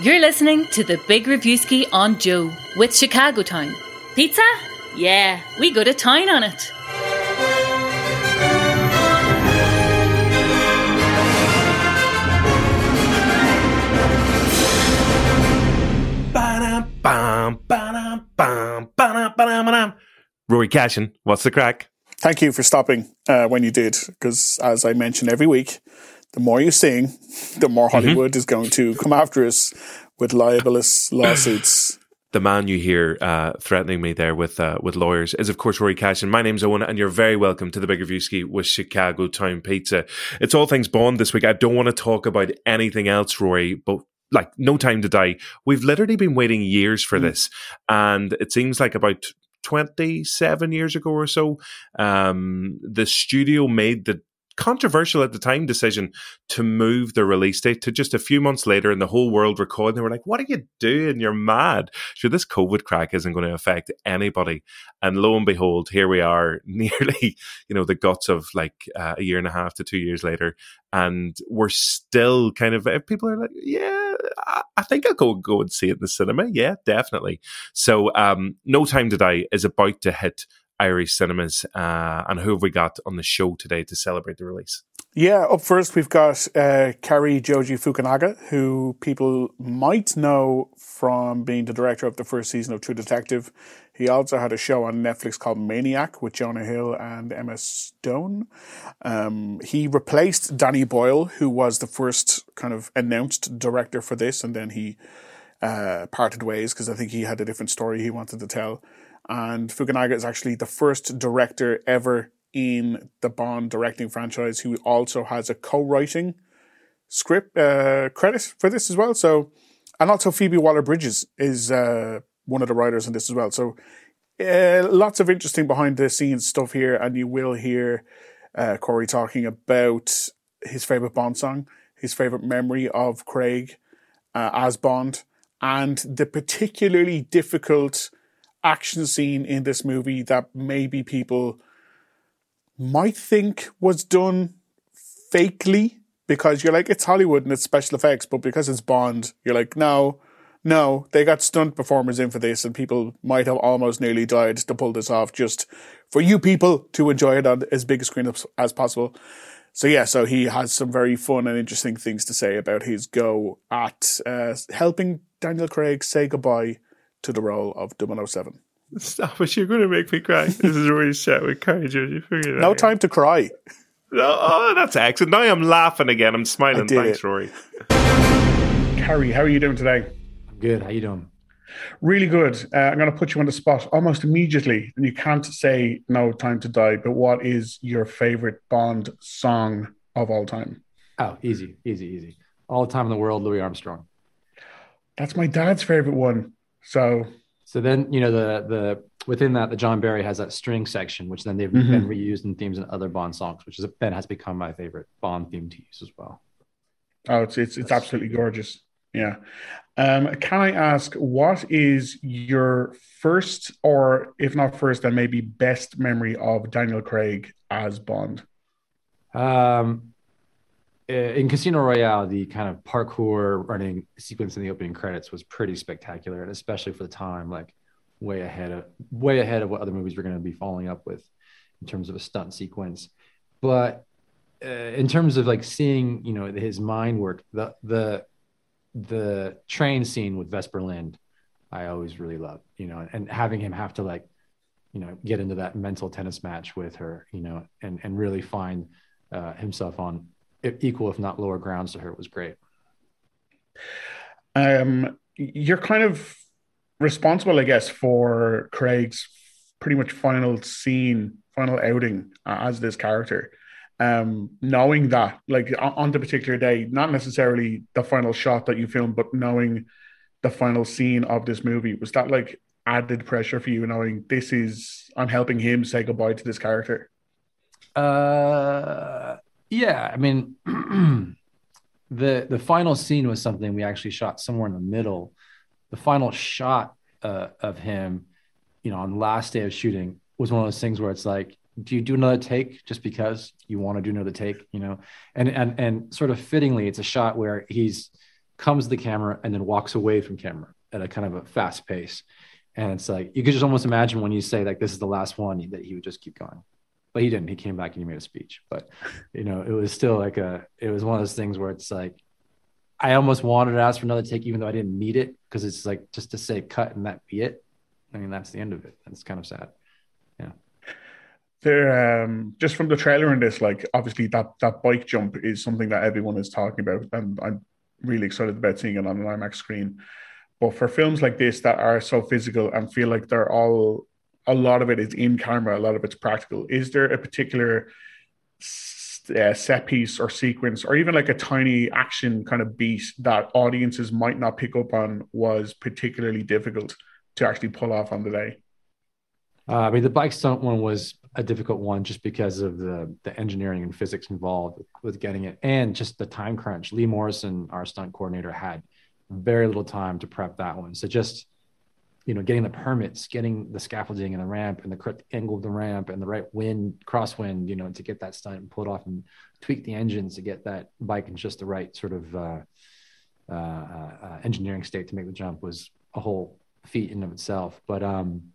You're listening to the Big Reviewski on Joe with Chicago Town. Pizza? Yeah, we go to town on it. Rory Cashin, what's the crack? Thank you for stopping uh, when you did, because as I mentioned every week, the more you sing, the more Mm-hmm. Hollywood is going to come after us with libelous lawsuits. The man you hear uh, threatening me there with uh, with lawyers is, of course, Rory Cashin. My name's Owen, and you're very welcome to the Big Reviewski with Chicago Town Pizza. It's all things Bond this week. I don't want to talk about anything else, Rory, but like No Time to Die. We've literally been waiting years for this, and it seems like about 27 years ago or so, um, the studio made the controversial at the time decision to move the release date to just a few months later and the whole world recorded. They were like, what are you doing? You're mad. Sure, this COVID crack isn't going to affect anybody. And lo and behold, here we are nearly, you know, the guts of like uh, a year and a half to two years later. And we're still kind of, uh, people are like, yeah, I, I think I'll go, go and see it in the cinema. Yeah, definitely. So, um, No Time to Die is about to hit Irish cinemas. Uh, and who have we got on the show today to celebrate the release? Yeah, up first we've got uh, Cary Joji Fukunaga, who people might know from being the director of the first season of True Detective. He also had a show on Netflix called Maniac with Jonah Hill and Emma Stone. Um, he replaced Danny Boyle, who was the first kind of announced director for this, and then he uh, parted ways because I think he had a different story he wanted to tell. And Fukunaga is actually the first director ever in the Bond directing franchise who also has a co-writing script uh, credit for this as well. So, and also Phoebe Waller-Bridges is uh, one of the writers on this as well. So, uh, lots of interesting behind the scenes stuff here, and you will hear uh, Corey talking about his favorite Bond song, his favorite memory of Craig uh, as Bond, and the particularly difficult action scene in this movie that maybe people might think was done fakely because you're like it's Hollywood and it's special effects, but because it's Bond, you're like no, no, they got stunt performers in for this, and people might have almost nearly died to pull this off just for you people to enjoy it on as big a screen as, possible. So yeah, so he has some very fun and interesting things to say about his go at uh, helping Daniel Craig say goodbye to the role of 007. Stop it, you're going to make me cry. This is really shit with courage. You figured it No out. time to cry. Oh, oh, that's excellent. Now I'm laughing again. I'm smiling. I did Thanks, it. Rory. Cary, how are you doing today? I'm good. How are you doing? Really good. Uh, I'm going to put you on the spot almost immediately, and you can't say no time to die. But what is your favorite Bond song of all time? Oh, easy, easy, easy. All the time in the world, Louis Armstrong. That's my dad's favorite one. So So then, you know, the the within that, the John Barry has that string section, which then they've Mhm. been reused in themes in other Bond songs, which is then has become my favorite Bond theme to use as well. Oh, it's it's it's absolutely gorgeous. Yeah. Um, can I ask what is your first, or if not first, then maybe best memory of Daniel Craig as Bond? Um, in Casino Royale, the kind of parkour running sequence in the opening credits was pretty spectacular, and especially for the time, like way ahead of way ahead of what other movies were going to be following up with in terms of a stunt sequence. But uh, in terms of like seeing, you know, his mind work, the the the train scene with Vesper Lynd, I always really loved, you know, and having him have to like, you know, get into that mental tennis match with her, you know, and and really find uh, himself on equal, if not lower grounds to her was great. Um, you're kind of responsible, I guess, for Craig's pretty much final scene, final outing uh, as this character. Um, knowing that, like on, on the particular day, not necessarily the final shot that you filmed, but knowing the final scene of this movie, was that like added pressure for you, knowing this is I'm helping him say goodbye to this character? Uh, yeah, I mean, the the final scene was something we actually shot somewhere in the middle. The final shot uh, of him, you know, on last day of shooting was one of those things where it's like, do you do another take just because you want to do another take, you know? And and and sort of fittingly, it's a shot where he's comes to the camera, and then walks away from camera at a kind of a fast pace. And it's like you could just almost imagine when you say like this is the last one that he would just keep going. He didn't. He came back and he made a speech. But you know, it was still like a it was one of those things where it's like I almost wanted to ask for another take, even though I didn't need it, because it's like just to say cut and that be it. I mean, that's the end of it. That's kind of sad. Yeah. There, um, just from the trailer in this, like obviously that that bike jump is something that everyone is talking about, and I'm really excited about seeing it on an IMAX screen. But for films like this that are so physical and feel like they're all a lot of it is in camera, a lot of it's practical. Is there a particular uh, set piece or sequence, or even like a tiny action kind of beat that audiences might not pick up on was particularly difficult to actually pull off on the day? Uh, I mean, the bike stunt one was a difficult one just because of the the engineering and physics involved with, with getting it, and just the time crunch. Lee Morrison, our stunt coordinator, had very little time to prep that one. So just you know, getting the permits, getting the scaffolding and the ramp and the correct angle of the ramp and the right wind, crosswind, you know, to get that stunt and pull it off and tweak the engines to get that bike in just the right sort of uh, uh, uh, engineering state to make the jump was a whole feat in of itself. But um,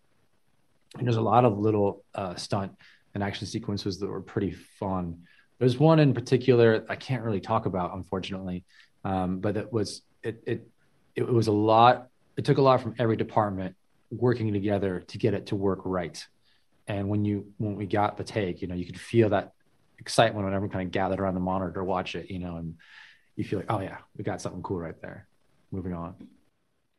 there's a lot of little uh, stunt and action sequences that were pretty fun. There's one in particular I can't really talk about, unfortunately, um, but it was it, it it was a lot it took a lot from every department working together to get it to work right. And when you when we got the take, you know, you could feel that excitement when everyone kind of gathered around the monitor to watch it, you know, and you feel like, oh yeah, we got something cool right there. Moving on.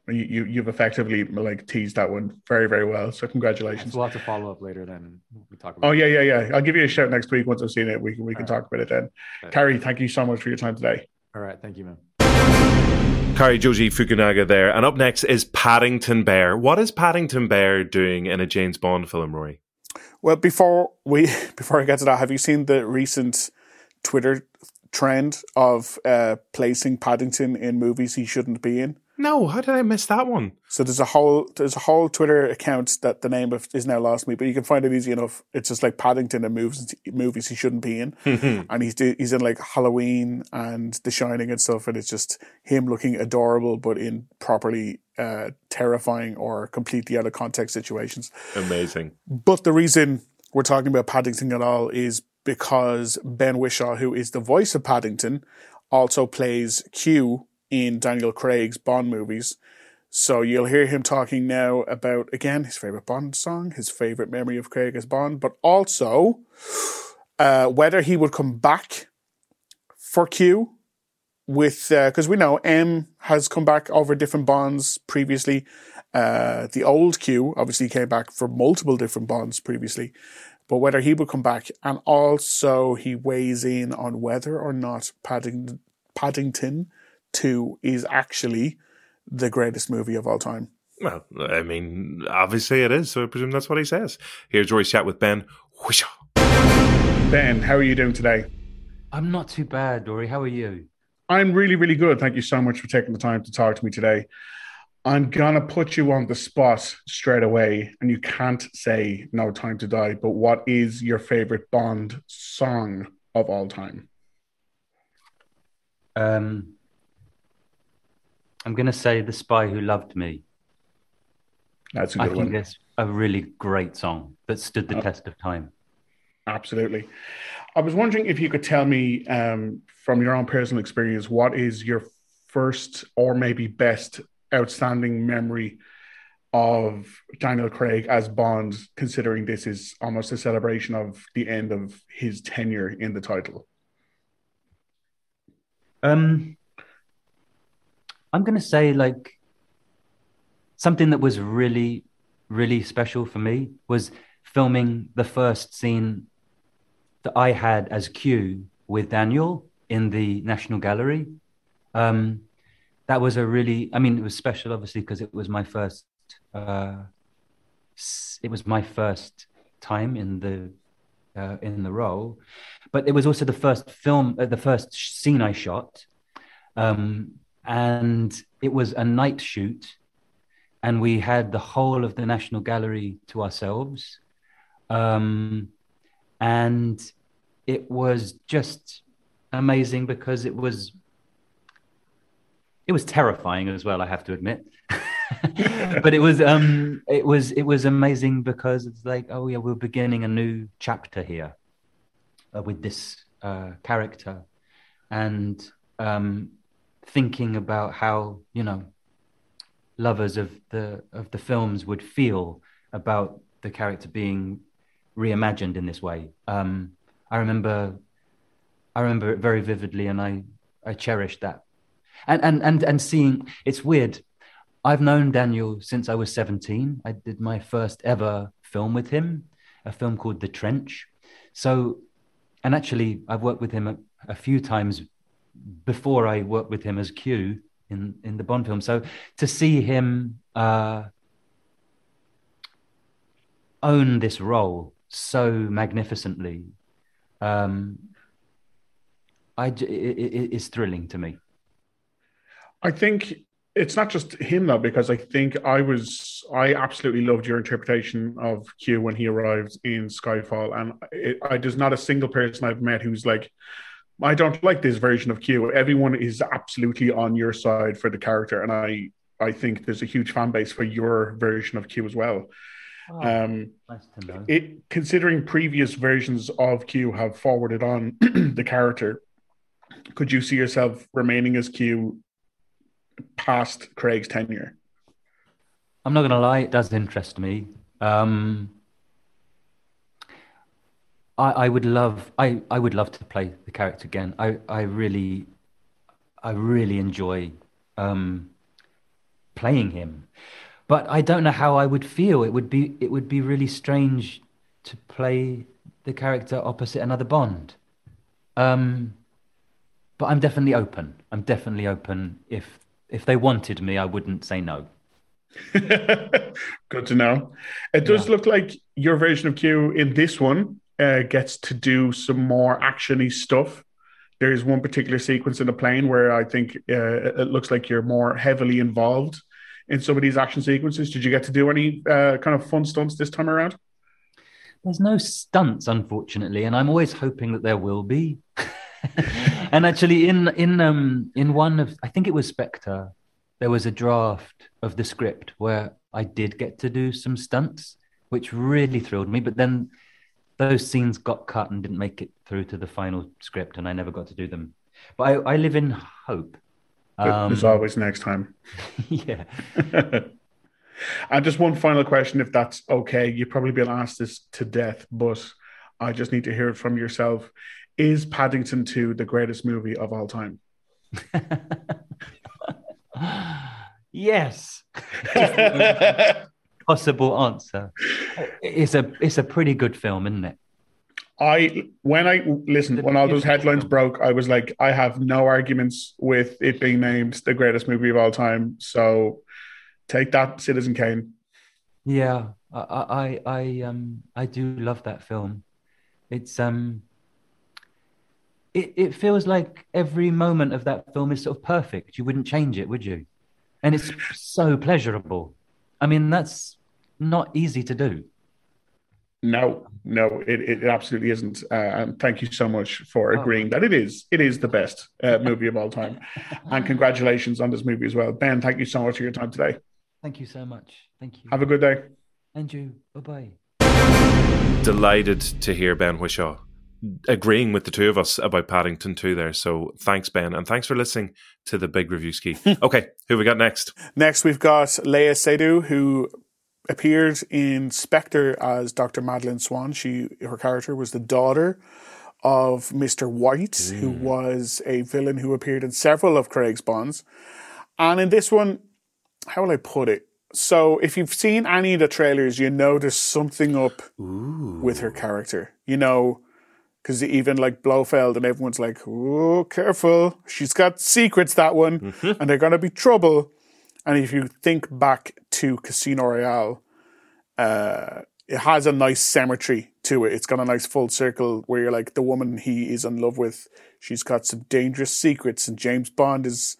You, you have effectively like teased that one very very well. So congratulations. We'll have to follow up later then. We talk about. Oh yeah yeah yeah. I'll give you a shout next week once I've seen it. We can we can talk about it then. Cary, thank you so much for your time today. All right, thank you, man. Cary Joji Fukunaga there. And up next is Paddington Bear. What is Paddington Bear doing in a James Bond film, Rory? Well, before we before I get to that, have you seen the recent Twitter trend of uh, placing Paddington in movies he shouldn't be in? No, how did I miss that one? So there's a whole there's a whole Twitter account that the name of is now lost me, but you can find it easy enough. It's just like Paddington and movies movies he shouldn't be in, and he's do, he's in like Halloween and The Shining and stuff, and it's just him looking adorable, but in properly uh, terrifying or completely out of context situations. Amazing. But the reason we're talking about Paddington at all is because Ben Whishaw, who is the voice of Paddington, also plays Q in Daniel Craig's Bond movies. So you'll hear him talking now about, again, his favorite Bond song, his favorite memory of Craig as Bond, but also uh, whether he would come back for Q with, because uh, we know M has come back over different Bonds previously. Uh, the old Q obviously came back for multiple different Bonds previously, but whether he would come back and also he weighs in on whether or not Paddington, Paddington 2 is actually the greatest movie of all time. Well, I mean, obviously it is, so I presume that's what he says. Here's Roy's chat with Ben. Whishaw. Ben, how are you doing today? I'm not too bad, Rory. How are you? I'm really, really good. Thank you so much for taking the time to talk to me today. I'm gonna put you on the spot straight away, and you can't say "No Time to Die." But what is your favorite Bond song of all time? Um, I'm going to say The Spy Who Loved Me. That's a good I think one. it's a really great song that stood the oh. test of time. Absolutely. I was wondering if you could tell me um, from your own personal experience, what is your first or maybe best outstanding memory of Daniel Craig as Bond, considering this is almost a celebration of the end of his tenure in the title? Um, I'm going to say like something that was really, really special for me was filming the first scene that I had as Q with Daniel in the National Gallery. Um, that was a really, I mean, it was special, obviously, because it was my first, uh, it was my first time in the uh, in the role, but it was also the first film, uh, the first scene I shot. Um, and it was a night shoot and we had the whole of the national gallery to ourselves um, and it was just amazing because it was it was terrifying as well. I have to admit. but it was um it was it was amazing because it's like oh yeah we're beginning a new chapter here uh, with this uh, character and um thinking about how you know lovers of the of the films would feel about the character being reimagined in this way um i remember i remember it very vividly and i i cherished that and and and and seeing it's weird I've known Daniel since I was 17. I did my first ever film with him, a film called The Trench. So, and actually, I've worked with him a, a few times before I worked with him as Q in, in the Bond film. So, to see him uh, own this role so magnificently, um, I, it, it, it's thrilling to me. I think it's not just him though, because I think I was I absolutely loved your interpretation of Q when he arrived in Skyfall, and it, I, there's not a single person I've met who's like, I don't like this version of Q. Everyone is absolutely on your side for the character, and I I think there's a huge fan base for your version of Q as well. Oh, um, nice it considering previous versions of Q have forwarded on the character, could you see yourself remaining as Q past Craig's tenure? I'm not going to lie, it does interest me. Um, I, I would love, I, I would love to play the character again. I, I really, I really enjoy um, playing him, but I don't know how I would feel. It would be, it would be really strange to play the character opposite another Bond. Um, but I'm definitely open. I'm definitely open if if they wanted me, I wouldn't say no. Good to know. It does yeah. look like your version of Q in this one uh, gets to do some more actiony stuff. There's one particular sequence in the plane where I think uh, it looks like you're more heavily involved in some of these action sequences. Did you get to do any uh, kind of fun stunts this time around? There's no stunts, unfortunately, and I'm always hoping that there will be. and actually, in in um in one of I think it was Spectre, there was a draft of the script where I did get to do some stunts, which really thrilled me. But then those scenes got cut and didn't make it through to the final script, and I never got to do them. But I, I live in hope. Um, There's always next time. yeah. and just one final question, if that's okay. You've probably been asked this to death, but I just need to hear it from yourself. Is Paddington 2 the greatest movie of all time? yes. Possible answer. It's a it's a pretty good film, isn't it? I when I listen when all those headlines broke, I was like, I have no arguments with it being named the greatest movie of all time. So take that, Citizen Kane. Yeah, I I I um I do love that film. It's um it, it feels like every moment of that film is sort of perfect. You wouldn't change it, would you? And it's so pleasurable. I mean, that's not easy to do. No, no, it, it absolutely isn't. Uh, and thank you so much for oh. agreeing oh. that it is. It is the best uh, movie of all time. And congratulations on this movie as well, Ben. Thank you so much for your time today. Thank you so much. Thank you. Have a good day. And you. Bye bye. Delighted to hear Ben Whishaw agreeing with the two of us about Paddington 2 there. So thanks, Ben. And thanks for listening to the big Reviewski. okay, who we got next? Next, we've got Léa Seydoux, who appeared in Spectre as Dr. Madeleine Swann. She, her character was the daughter of Mr. White, mm. who was a villain who appeared in several of Craig's Bonds. And in this one, how will I put it? So, if you've seen any of the trailers, you know there's something up Ooh. with her character. You know, because even like Blofeld and everyone's like, "Oh, careful! She's got secrets." That one, mm-hmm. and they're gonna be trouble. And if you think back to Casino Royale, uh, it has a nice symmetry to it. It's got a nice full circle where you're like the woman he is in love with. She's got some dangerous secrets, and James Bond is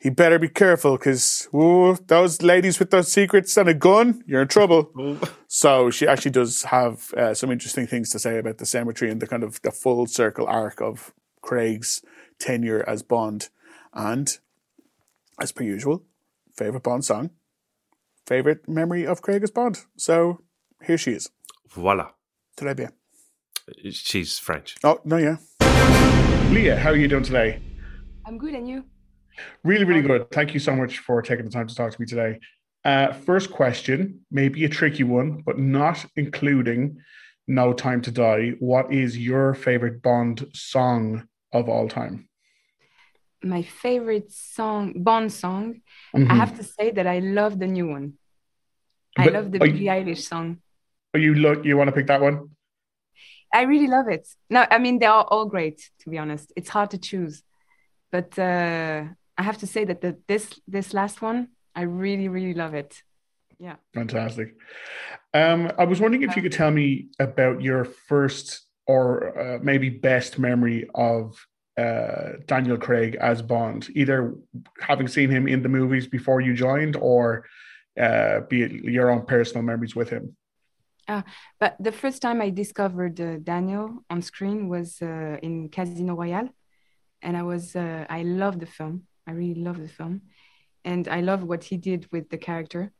he better be careful because those ladies with those secrets and a gun, you're in trouble. so she actually does have uh, some interesting things to say about the cemetery and the kind of the full circle arc of Craig's tenure as Bond. And as per usual, favorite Bond song, favorite memory of Craig as Bond. So here she is. Voila. Très bien. She's French. Oh, no, yeah. Leah, how are you doing today? I'm good, and you? Really, really good. Thank you so much for taking the time to talk to me today. Uh, first question, maybe a tricky one, but not including No Time to Die. What is your favorite Bond song of all time? My favorite song, Bond song. Mhm. I have to say that I love the new one. I love the Billie Eilish song. Are you look? You want to pick that one? I really love it. No, I mean they are all great. To be honest, it's hard to choose, but uh, I have to say that the, this this last one, I really really love it. Yeah. Fantastic. Um, I was wondering if you could tell me about your first or uh, maybe best memory of uh, Daniel Craig as Bond, either having seen him in the movies before you joined, or uh, be it your own personal memories with him. But the first time I discovered uh, Daniel on screen was uh, in Casino Royale, and I was uh, I love the film. I really love the film, and I love what he did with the character.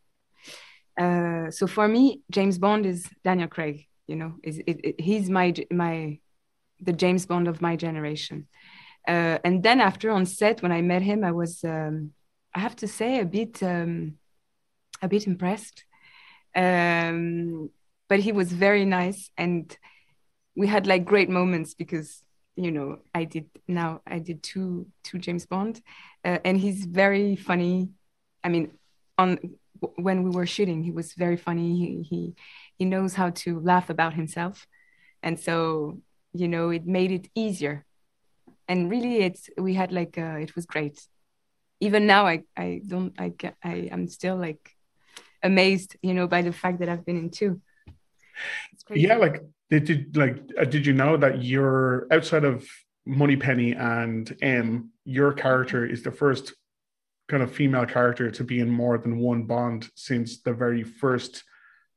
Uh, so for me, James Bond is Daniel Craig. You know, is it, it, he's my my the James Bond of my generation. Uh, and then after on set, when I met him, I was um, I have to say a bit um, a bit impressed. Um, but he was very nice and we had like great moments because you know i did now i did two two james bond uh, and he's very funny. I mean on when we were shooting he was very funny. He, he he knows how to laugh about himself. And so you know it made it easier. And really it's we had like uh, it was great. Even now i i don't i i i'm still like amazed you know by the fact that i've been in two. Yeah, like did you like uh, did you know that you're outside of Moneypenny and M, your character is the first kind of female character to be in more than one Bond since the very first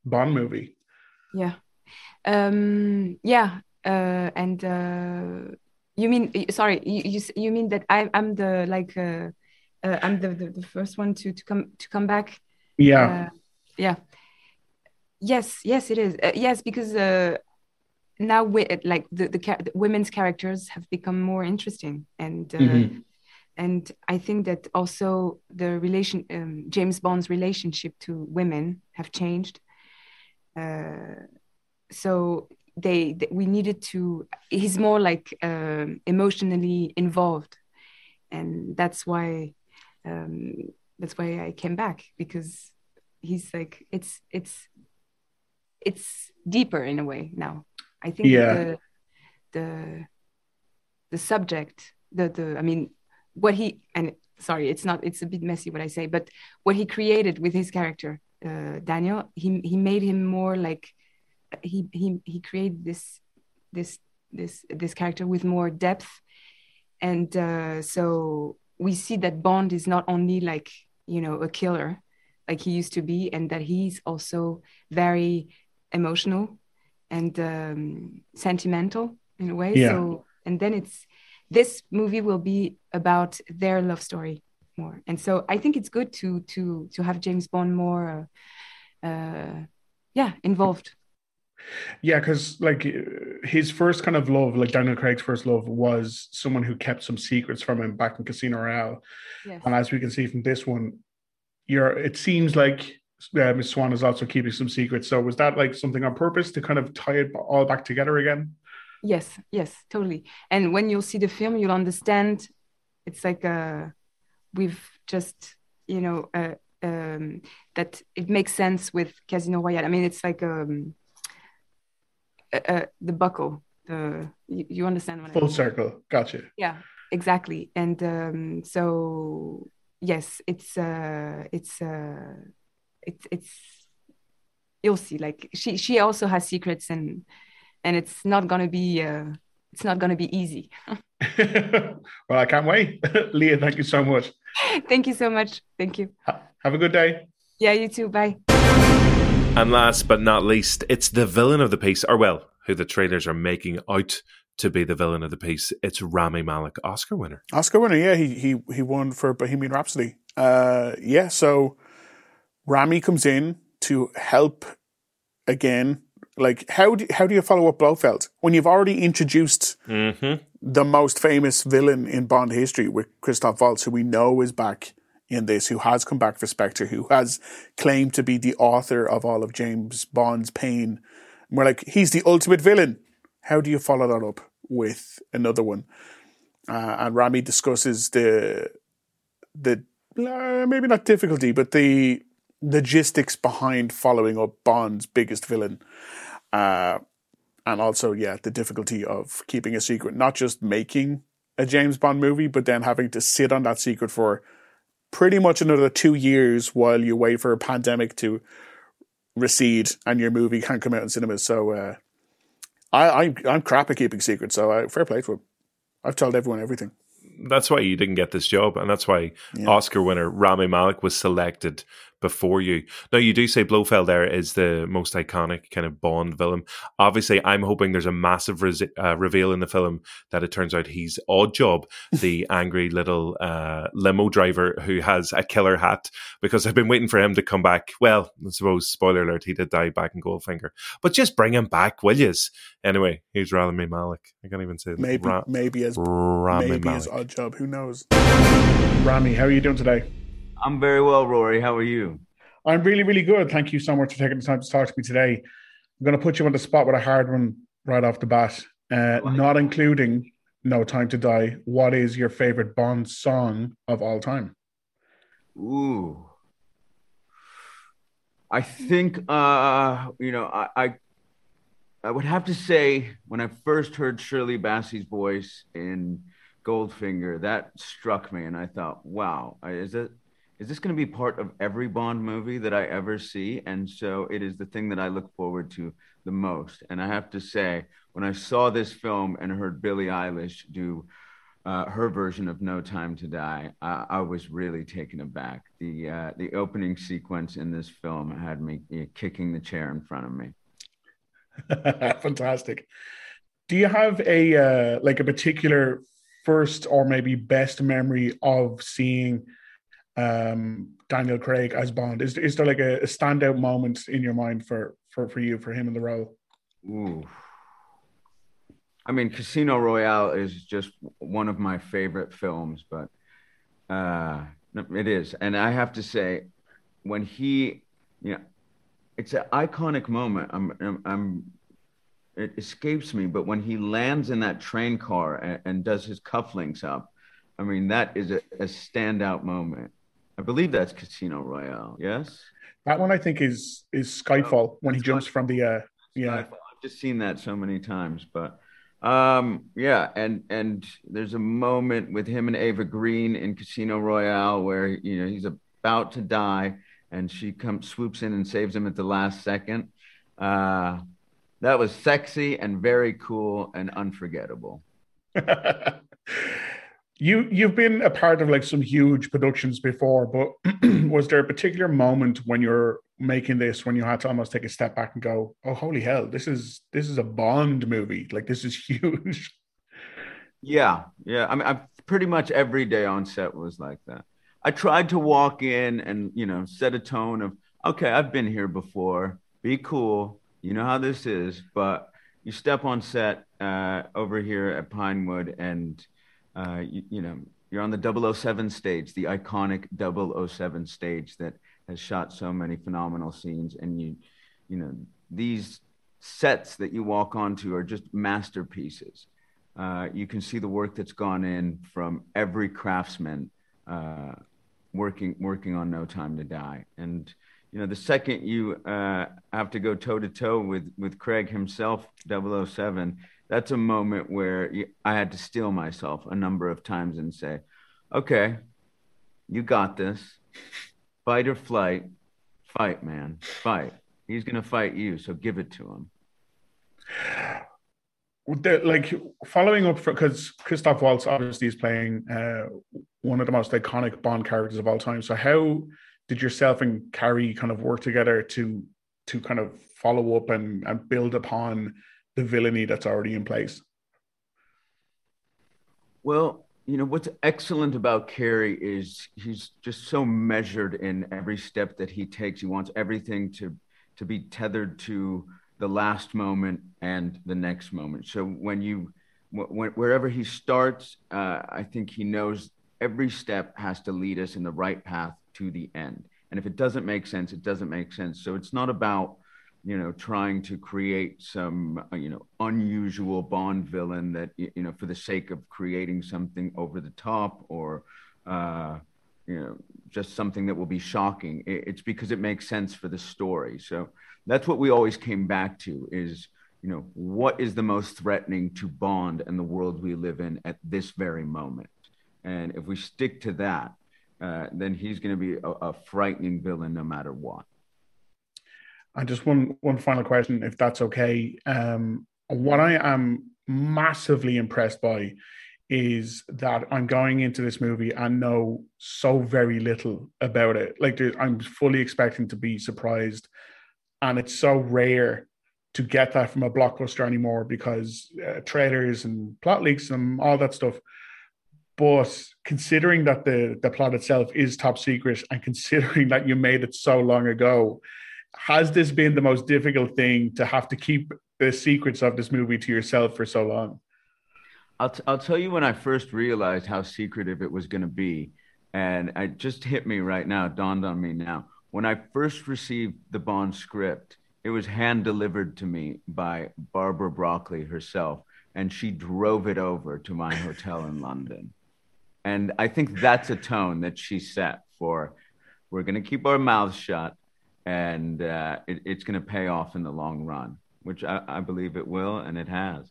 Bond movie. Yeah. Um, yeah. Uh, and uh, you mean, sorry, you, you, you mean that I, I'm the, like, uh, uh, I'm the, the, the first one to, to come, to come back. Yeah, Uh, yeah. Yes, yes, it is. Uh, yes, because uh, now we, like the, the, the women's characters have become more interesting and, uh, Mhm. and I think that also the relation, um, James Bond's relationship to women have changed. Uh, so they, th- we needed to. He's more like um, emotionally involved, and that's why um, that's why I came back because he's like it's it's it's deeper in a way now. I think Yeah. the the the subject the the I mean what he and sorry it's not it's a bit messy what I say but what he created with his character uh, Daniel he he made him more like he he he created this this this this character with more depth and uh, so we see that Bond is not only like you know a killer like he used to be and that he's also very emotional and um, sentimental in a way Yeah. so and then it's this movie will be about their love story more and so i think it's good to to to have james bond more uh, uh yeah involved yeah, because like his first kind of love, like Daniel Craig's first love, was someone who kept some secrets from him back in Casino Royale. yes And as we can see from this one, you're it seems like uh, Miss Swann is also keeping some secrets. So was that like something on purpose to kind of tie it all back together again? Yes, yes, totally. And when you'll see the film, you'll understand. It's like uh, we've just, you know, uh, um, that it makes sense with Casino Royale. I mean, it's like um, uh, uh, the buckle. The you, you understand what I mean. Full mean? circle. Gotcha. Yeah, exactly. And um, so yes, it's uh, it's uh, it's it's you'll see. Like she she also has secrets and and it's not gonna be uh, it's not gonna be easy. well, I can't wait. Leah, thank you so much. Thank you so much. Thank you. Ha- Have a good day. Yeah, you too. Bye. And last but not least, it's the villain of the piece, or well, who the trailers are making out to be the villain of the piece. It's Rami Malek, Oscar winner. Oscar winner, yeah, he he he won for Bohemian Rhapsody. Uh, yeah, so Rami comes in to help again. Like, how do, how do you follow up Blofeld when you've already introduced Mm-hmm. the most famous villain in Bond history with Christoph Waltz, who we know is back in this, who has come back for Spectre, who has claimed to be the author of all of James Bond's pain. And we're like, he's the ultimate villain. How do you follow that up with another one? Uh, and Rami discusses the the uh, maybe not difficulty, but the logistics behind following up Bond's biggest villain. Uh, and also, yeah, the difficulty of keeping a secret, not just making a James Bond movie, but then having to sit on that secret for pretty much another two years while you wait for a pandemic to recede and your movie can't come out in cinemas. So, uh, I, I'm I'm crap at keeping secrets. So, uh, fair play to him. I've told everyone everything. That's why you didn't get this job, and that's why Yeah. Oscar winner Rami Malek was selected before you. Now, you do say Blofeld there is the most iconic kind of Bond villain. Obviously, I'm hoping there's a massive res- uh, reveal in the film that it turns out he's Odd Job, the angry little uh, limo driver who has a killer hat, because I've been waiting for him to come back. Well, I suppose, spoiler alert, he did die back in Goldfinger. But just bring him back, will yous? Anyway, he's Rami Malek. I can't even say Maybe Ra- maybe as Rami maybe Malek. as odd job. Who knows? Rami, how are you doing today? I'm very well, Rory. How are you? I'm really, really good. Thank you so much for taking the time to talk to me today. I'm going to put you on the spot with a hard one right off the bat, uh, not including No Time to Die. What is your favorite Bond song of all time? Ooh. I think uh, you know, I, I I would have to say when I first heard Shirley Bassey's voice in Goldfinger, that struck me and I thought, wow, is it is this going to be part of every Bond movie that I ever see? And so it is the thing that I look forward to the most. And I have to say, when I saw this film and heard Billie Eilish do uh, her version of No Time to Die, I, I was really taken aback. The uh, the opening sequence in this film had me uh, kicking the chair in front of me. Fantastic. Do you have a uh, like a particular first or maybe best memory of seeing um, Daniel Craig as Bond? Is is there like a, a standout moment in your mind for for for you for him in the role? Ooh. I mean, Casino Royale is just one of my favorite films, but uh, it is. And I have to say, when he, you know, it's an iconic moment. I'm, I'm, I'm, it escapes me, but when he lands in that train car and, and does his cufflinks up, I mean, that is a, a standout moment. I believe that's Casino Royale. Yes. That one I think is is Skyfall when he jumps Skyfall. from the uh, yeah. I've just seen that so many times, but um, yeah, and and there's a moment with him and Eva Green in Casino Royale where you know he's about to die, and she comes swoops in and saves him at the last second. Uh, that was sexy and very cool and unforgettable. you you've been a part of like some huge productions before, but was there a particular moment when you're making this when you had to almost take a step back and go, "Oh, holy hell, this is this is a Bond movie. Like this is huge." Yeah, yeah. I mean, I pretty much every day on set was like that. I tried to walk in and you know set a tone of, okay, I've been here before. Be cool. You know how this is. But you step on set uh, over here at Pinewood, and uh, you, you know you're on the 007 stage, the iconic 007 stage that has shot so many phenomenal scenes, and you, you know, these sets that you walk onto are just masterpieces. Uh, you can see the work that's gone in from every craftsman uh, working working on No Time to Die. And you know, the second you uh, have to go toe to toe with with Craig himself, 007, that's a moment where I had to steel myself a number of times and say, "Okay, you got this. Fight or flight. Fight, man. Fight. He's gonna fight you, so give it to him." The, like following up for because Christoph Waltz obviously is playing uh, one of the most iconic Bond characters of all time. So how did yourself and Cary kind of work together to to kind of follow up and, and build upon the villainy that's already in place? Well, you know what's excellent about Cary is he's just so measured in every step that he takes. He wants everything to to be tethered to the last moment and the next moment. So when you when, wherever he starts, uh, I think he knows every step has to lead us in the right path to the end. And if it doesn't make sense, it doesn't make sense. So it's not about you know trying to create some uh, you know unusual bond villain that you know for the sake of creating something over the top or uh you know just something that will be shocking. It's because it makes sense for the story. So that's what we always came back to is you know what is the most threatening to bond and the world we live in at this very moment? And if we stick to that uh, then he's going to be a, a frightening villain no matter what and just one one final question, if that's okay. Um, what I am massively impressed by is that I'm going into this movie and know so very little about it. Like I'm fully expecting to be surprised, and it's so rare to get that from a blockbuster anymore because uh, trailers and plot leaks and all that stuff. But considering that the the plot itself is top secret, and considering that you made it so long ago, has this been the most difficult thing to have to keep the secrets of this movie to yourself for so long? I'll, t- I'll tell you when I first realized how secretive it was going to be. And it just hit me right now, dawned on me now. When I first received the Bond script, it was hand delivered to me by Barbara Broccoli herself, and she drove it over to my hotel in London. And I think that's a tone that she set for we're going to keep our mouths shut and uh, it, it's going to pay off in the long run, which I, I, believe it will, and it has.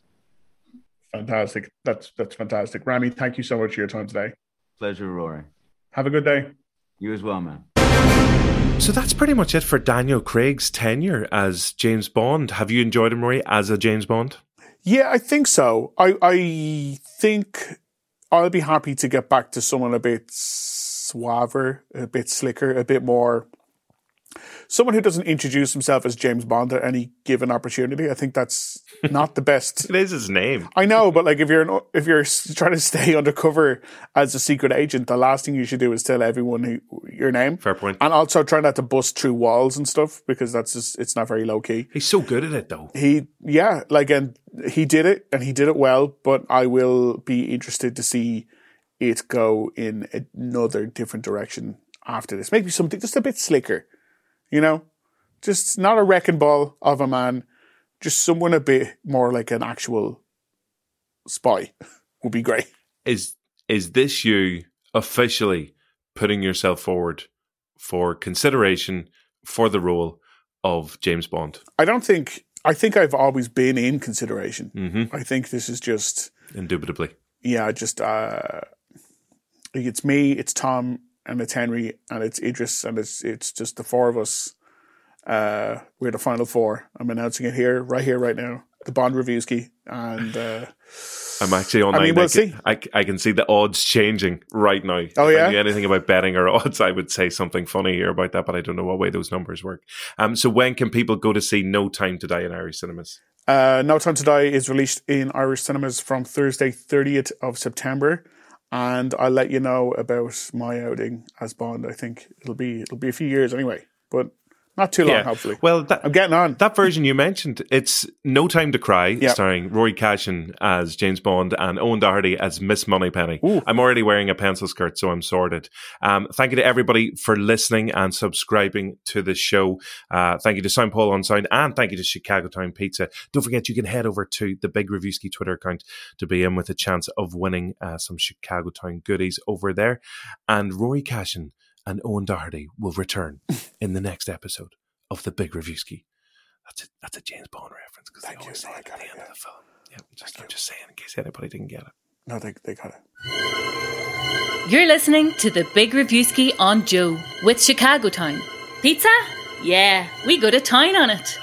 Fantastic. That's that's fantastic, Rami. Thank you so much for your time today. Pleasure, Rory. Have a good day. You as well, man. So that's pretty much it for Daniel Craig's tenure as James Bond. Have you enjoyed him, Rory, as a James Bond? Yeah, I think so. I I think I'll be happy to get back to someone a bit suaver, a bit slicker, a bit more someone who doesn't introduce himself as James Bond at any given opportunity. I think that's not the best. it is his name. I know, but like if you're an, if you're trying to stay undercover as a secret agent, the last thing you should do is tell everyone who, your name. Fair point. And also try not to bust through walls and stuff because that's just it's not very low key. He's so good at it though. He yeah, like and he did it and he did it well. But I will be interested to see it go in another different direction after this. Maybe something just a bit slicker you know, just not a wrecking ball of a man, just someone a bit more like an actual spy would be great. Is is this you officially putting yourself forward for consideration for the role of James Bond? I don't think. I think I've always been in consideration. Mm-hmm. I think this is just indubitably. Yeah, just uh, it's me, it's Tom, and it's Henry and it's Idris and it's it's just the four of us. Uh, we're the final four. I'm announcing it here, right here, right now. The Bond Reviewski, and uh, I'm actually online. I mean, we'll I, see. I, I can see the odds changing right now. Oh if yeah. I knew anything about betting or odds, I would say something funny here about that, but I don't know what way those numbers work. Um, so when can people go to see No Time to Die in Irish cinemas? Uh, no Time to Die is released in Irish cinemas from Thursday, 30th of September and I'll let you know about my outing as Bond. I think it'll be it'll be a few years anyway, but not too long, yeah. hopefully. Well, that, I'm getting on. That version you mentioned, it's No Time to Cry, yep. starring Rory Cashin as James Bond and Owen Doherty as Miss Moneypenny. Ooh. I'm already wearing a pencil skirt, so I'm sorted. Um, thank you to everybody for listening and subscribing to the show. Uh, thank you to Sound Paul on Sound, and thank you to Chicago Town Pizza. Don't forget, you can head over to the Big Reviewski Twitter account to be in with a chance of winning uh, some Chicago Town goodies over there. And Rory Cashin and Owen Doherty will return in the next episode of the Big Reviewski. That's a, that's a James Bond reference because they always say it at the end it, of the film. Yeah, just, I'm just saying in case anybody didn't get it. No, they, they got it. You're listening to the Big Reviewski on Joe with Chicago Town. Pizza? Yeah, we go to town on it.